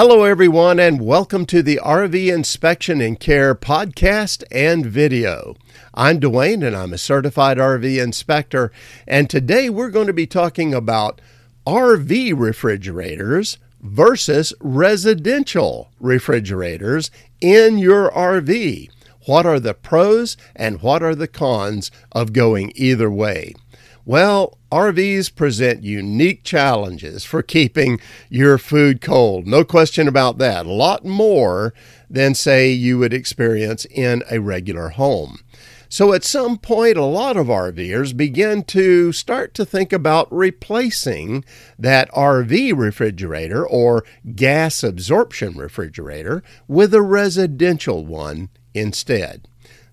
Hello, everyone, and welcome to the RV Inspection and Care podcast and video. I'm Dwayne, and I'm a certified RV inspector. And today we're going to be talking about RV refrigerators versus residential refrigerators in your RV. What are the pros and what are the cons of going either way? Well, RVs present unique challenges for keeping your food cold. No question about that. A lot more than, say, you would experience in a regular home. So at some point, a lot of RVers begin to start to think about replacing that RV refrigerator or gas absorption refrigerator with a residential one instead.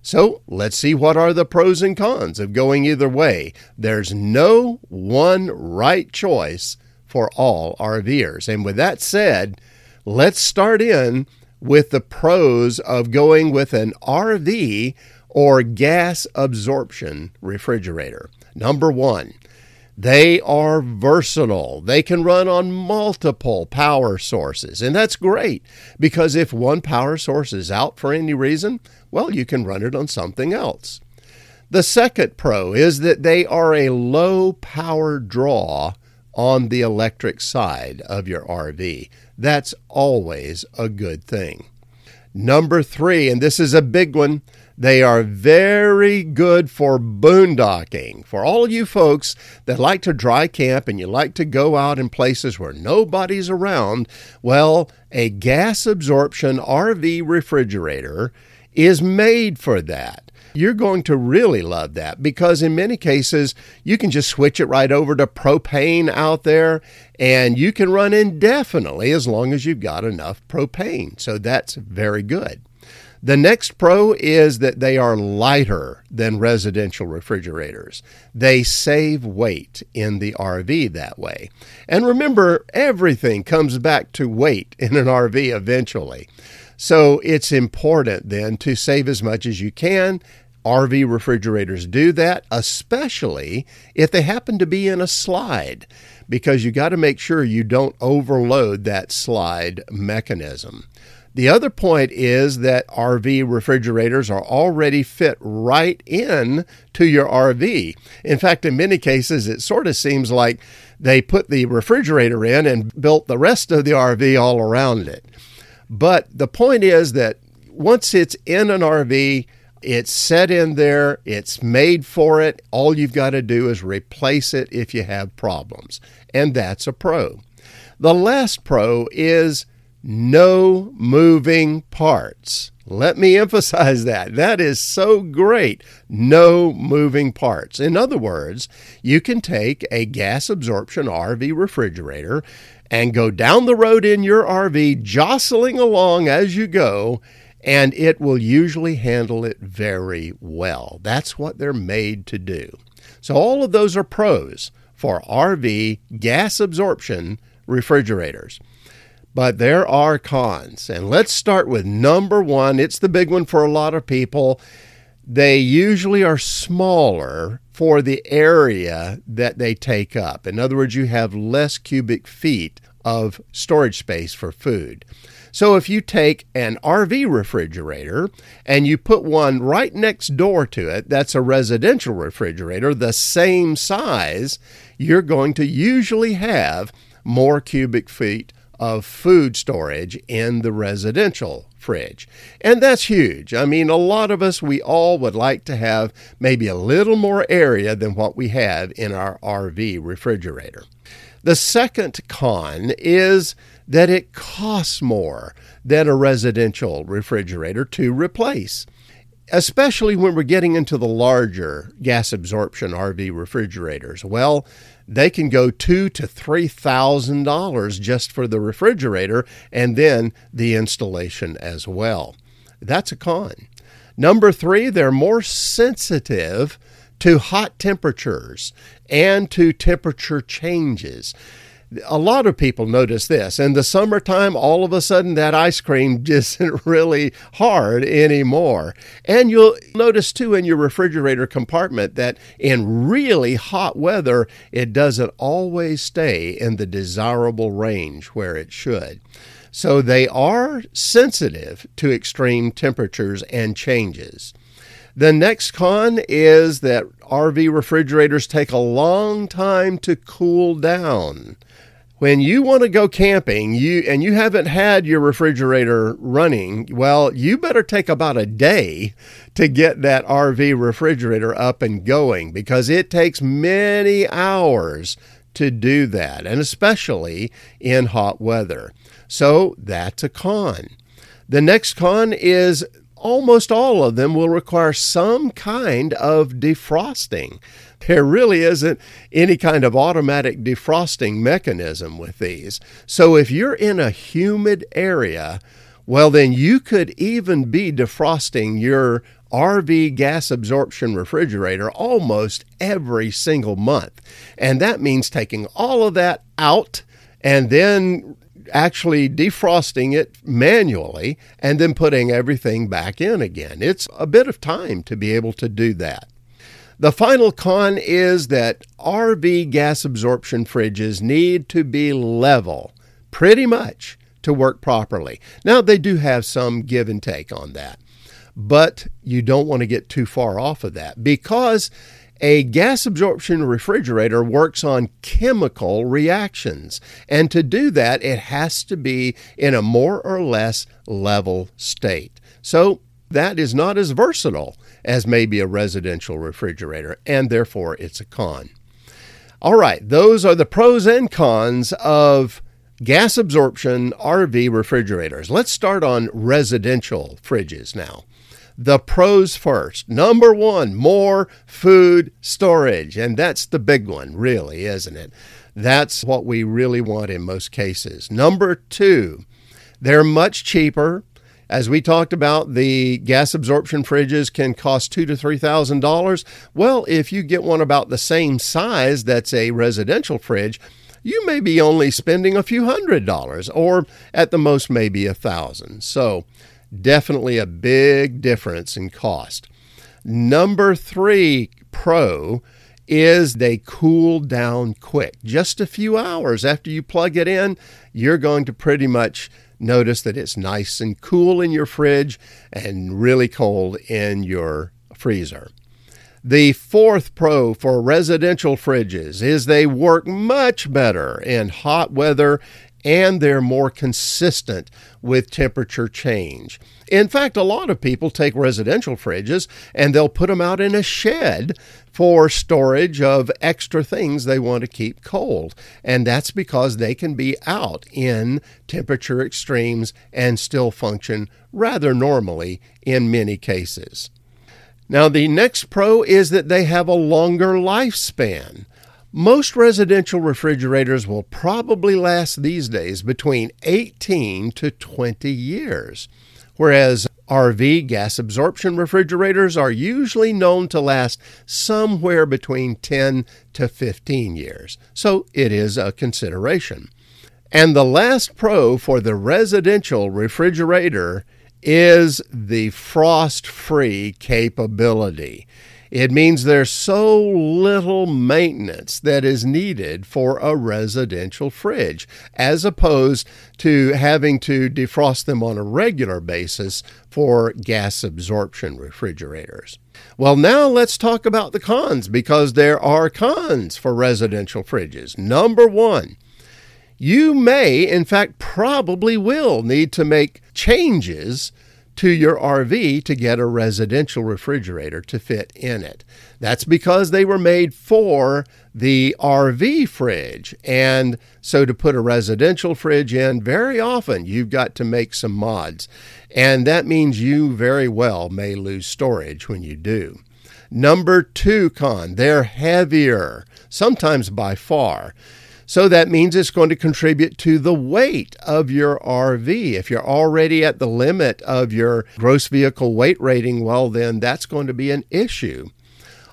So let's see what are the pros and cons of going either way. There's no one right choice for all RVers. And with that said, let's start in with the pros of going with an RV or gas absorption refrigerator. Number one, they are versatile. They can run on multiple power sources. And that's great because if one power source is out for any reason, well, you can run it on something else. The second pro is that they are a low power draw on the electric side of your RV. That's always a good thing. Number three, and this is a big one, they are very good for boondocking. For all you folks that like to dry camp and you like to go out in places where nobody's around, well, a gas absorption RV refrigerator is made for that. You're going to really love that because in many cases you can just switch it right over to propane out there and you can run indefinitely as long as you've got enough propane. So that's very good. The next pro is that they are lighter than residential refrigerators. They save weight in the RV that way. And remember, everything comes back to weight in an RV eventually. So it's important then to save as much as you can. RV refrigerators do that, especially if they happen to be in a slide, because you got to make sure you don't overload that slide mechanism. The other point is that RV refrigerators are already fit right in to your RV. In fact, in many cases, it sort of seems like they put the refrigerator in and built the rest of the RV all around it. But the point is that once it's in an RV, it's set in there, it's made for it. All you've got to do is replace it if you have problems. And that's a pro. The last pro is no moving parts. Let me emphasize that. That is so great. No moving parts. In other words, you can take a gas absorption RV refrigerator and go down the road in your RV, jostling along as you go, and it will usually handle it very well. That's what they're made to do. So, all of those are pros for RV gas absorption refrigerators. But there are cons. And let's start with number one. It's the big one for a lot of people. They usually are smaller for the area that they take up. In other words, you have less cubic feet of storage space for food. So if you take an RV refrigerator and you put one right next door to it, that's a residential refrigerator, the same size, you're going to usually have more cubic feet of food storage in the residential fridge. And that's huge. I mean, a lot of us, we all would like to have maybe a little more area than what we have in our RV refrigerator. The second con is that it costs more than a residential refrigerator to replace especially when we're getting into the larger gas absorption RV refrigerators. Well, they can go two to three thousand dollars just for the refrigerator and then the installation as well. That's a con. Number three, they're more sensitive to hot temperatures and to temperature changes a lot of people notice this. In the summertime, all of a sudden that ice cream isn't really hard anymore. And you'll notice too in your refrigerator compartment that in really hot weather, it doesn't always stay in the desirable range where it should. So they are sensitive to extreme temperatures and changes. The next con is that RV refrigerators take a long time to cool down. When you want to go camping, you and you haven't had your refrigerator running, well, you better take about a day to get that RV refrigerator up and going because it takes many hours to do that, and especially in hot weather. So that's a con. The next con is almost all of them will require some kind of defrosting. There really isn't any kind of automatic defrosting mechanism with these. So if you're in a humid area, well, then you could even be defrosting your RV gas absorption refrigerator almost every single month. And that means taking all of that out and then actually defrosting it manually and then putting everything back in again. It's a bit of time to be able to do that. The final con is that RV gas absorption fridges need to be level, pretty much, to work properly. Now, they do have some give and take on that, but you don't want to get too far off of that because a gas absorption refrigerator works on chemical reactions, and to do that, it has to be in a more or less level state. So, that is not as versatile as maybe a residential refrigerator, and therefore it's a con. All right, those are the pros and cons of gas absorption RV refrigerators. Let's start on residential fridges now the pros first. Number one, more food storage. And that's the big one, really, isn't it? That's what we really want in most cases. Number two, they're much cheaper. As we talked about, the gas absorption fridges can cost two to three thousand dollars. Well, if you get one about the same size that's a residential fridge, you may be only spending a few hundred dollars, or at the most maybe a thousand. So Definitely a big difference in cost. Number three pro is they cool down quick. Just a few hours after you plug it in, you're going to pretty much notice that it's nice and cool in your fridge and really cold in your freezer. The fourth pro for residential fridges is they work much better in hot weather and they're more consistent with temperature change. In fact, a lot of people take residential fridges and they'll put them out in a shed for storage of extra things they want to keep cold. And that's because they can be out in temperature extremes and still function rather normally in many cases. Now, the next pro is that they have a longer lifespan. Most residential refrigerators will probably last these days between 18 to 20 years, whereas RV gas absorption refrigerators are usually known to last somewhere between 10 to 15 years. So it is a consideration. And the last pro for the residential refrigerator is the frost free capability. It means there's so little maintenance that is needed for a residential fridge, as opposed to having to defrost them on a regular basis for gas absorption refrigerators. Well, now let's talk about the cons because there are cons for residential fridges. Number one, you may, in fact, probably will need to make changes to your RV to get a residential refrigerator to fit in it. That's because they were made for the RV fridge. And so to put a residential fridge in, very often you've got to make some mods. And that means you very well may lose storage when you do. Number two con, they're heavier, sometimes by far. So that means it's going to contribute to the weight of your RV. If you're already at the limit of your gross vehicle weight rating, well, then that's going to be an issue.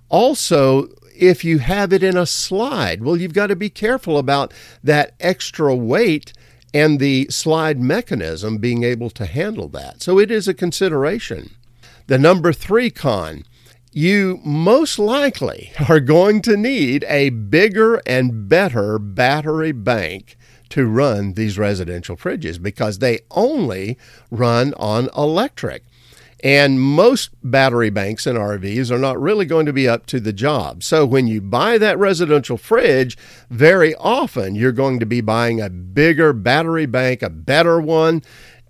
Also, if you have it in a slide, well, you've got to be careful about that extra weight and the slide mechanism being able to handle that. So it is a consideration. The number three con you most likely are going to need a bigger and better battery bank to run these residential fridges because they only run on electric. And most battery banks in RVs are not really going to be up to the job. So when you buy that residential fridge, very often you're going to be buying a bigger battery bank, a better one,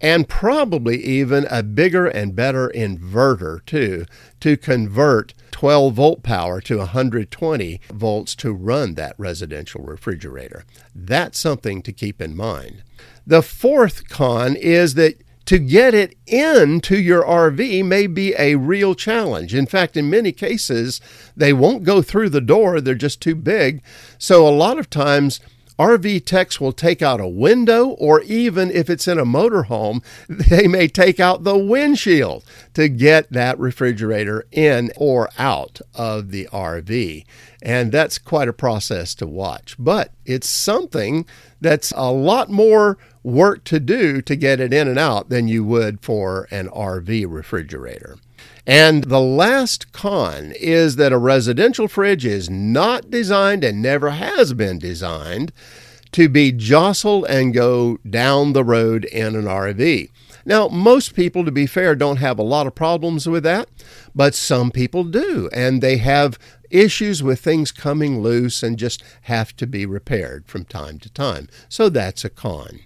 and probably even a bigger and better inverter too to convert 12 volt power to 120 volts to run that residential refrigerator. That's something to keep in mind. The fourth con is that to get it into your RV may be a real challenge. In fact, in many cases, they won't go through the door, they're just too big. So, a lot of times, RV techs will take out a window, or even if it's in a motorhome, they may take out the windshield to get that refrigerator in or out of the RV. And that's quite a process to watch. But it's something that's a lot more work to do to get it in and out than you would for an RV refrigerator. And the last con is that a residential fridge is not designed and never has been designed to be jostled and go down the road in an RV. Now, most people, to be fair, don't have a lot of problems with that, but some people do, and they have issues with things coming loose and just have to be repaired from time to time. So that's a con.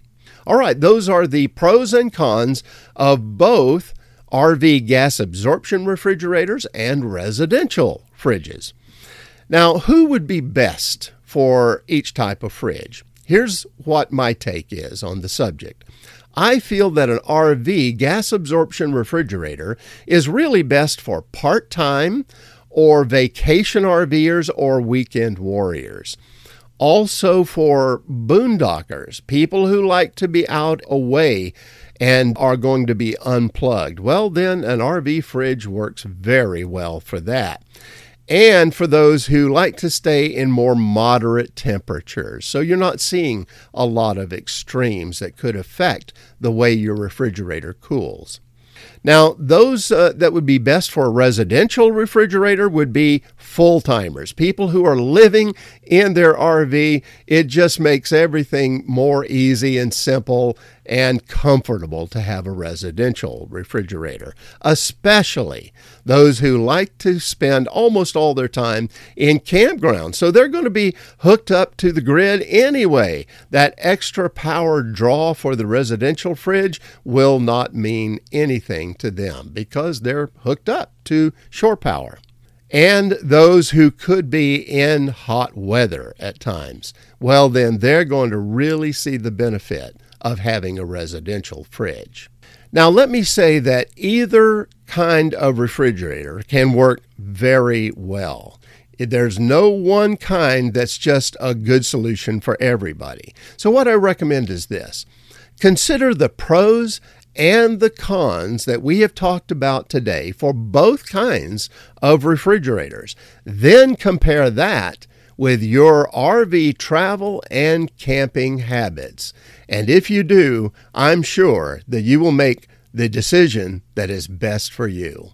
All right, those are the pros and cons of both RV gas absorption refrigerators and residential fridges. Now, who would be best for each type of fridge? Here's what my take is on the subject. I feel that an RV gas absorption refrigerator is really best for part time or vacation RVers or weekend warriors also for boondockers, people who like to be out away and are going to be unplugged. Well, then an RV fridge works very well for that. And for those who like to stay in more moderate temperatures. So you're not seeing a lot of extremes that could affect the way your refrigerator cools. Now, those uh, that would be best for a residential refrigerator would be full timers, people who are living in their RV. It just makes everything more easy and simple and comfortable to have a residential refrigerator, especially those who like to spend almost all their time in campgrounds. So they're going to be hooked up to the grid anyway. That extra power draw for the residential fridge will not mean anything to them because they're hooked up to shore power and those who could be in hot weather at times, well, then they're going to really see the benefit of having a residential fridge. Now, let me say that either kind of refrigerator can work very well. There's no one kind that's just a good solution for everybody. So, what I recommend is this consider the pros and the cons that we have talked about today for both kinds of refrigerators. Then compare that with your RV travel and camping habits. And if you do, I'm sure that you will make the decision that is best for you.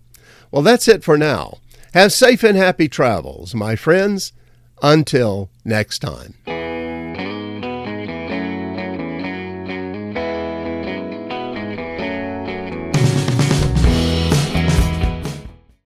Well, that's it for now. Have safe and happy travels, my friends. Until next time.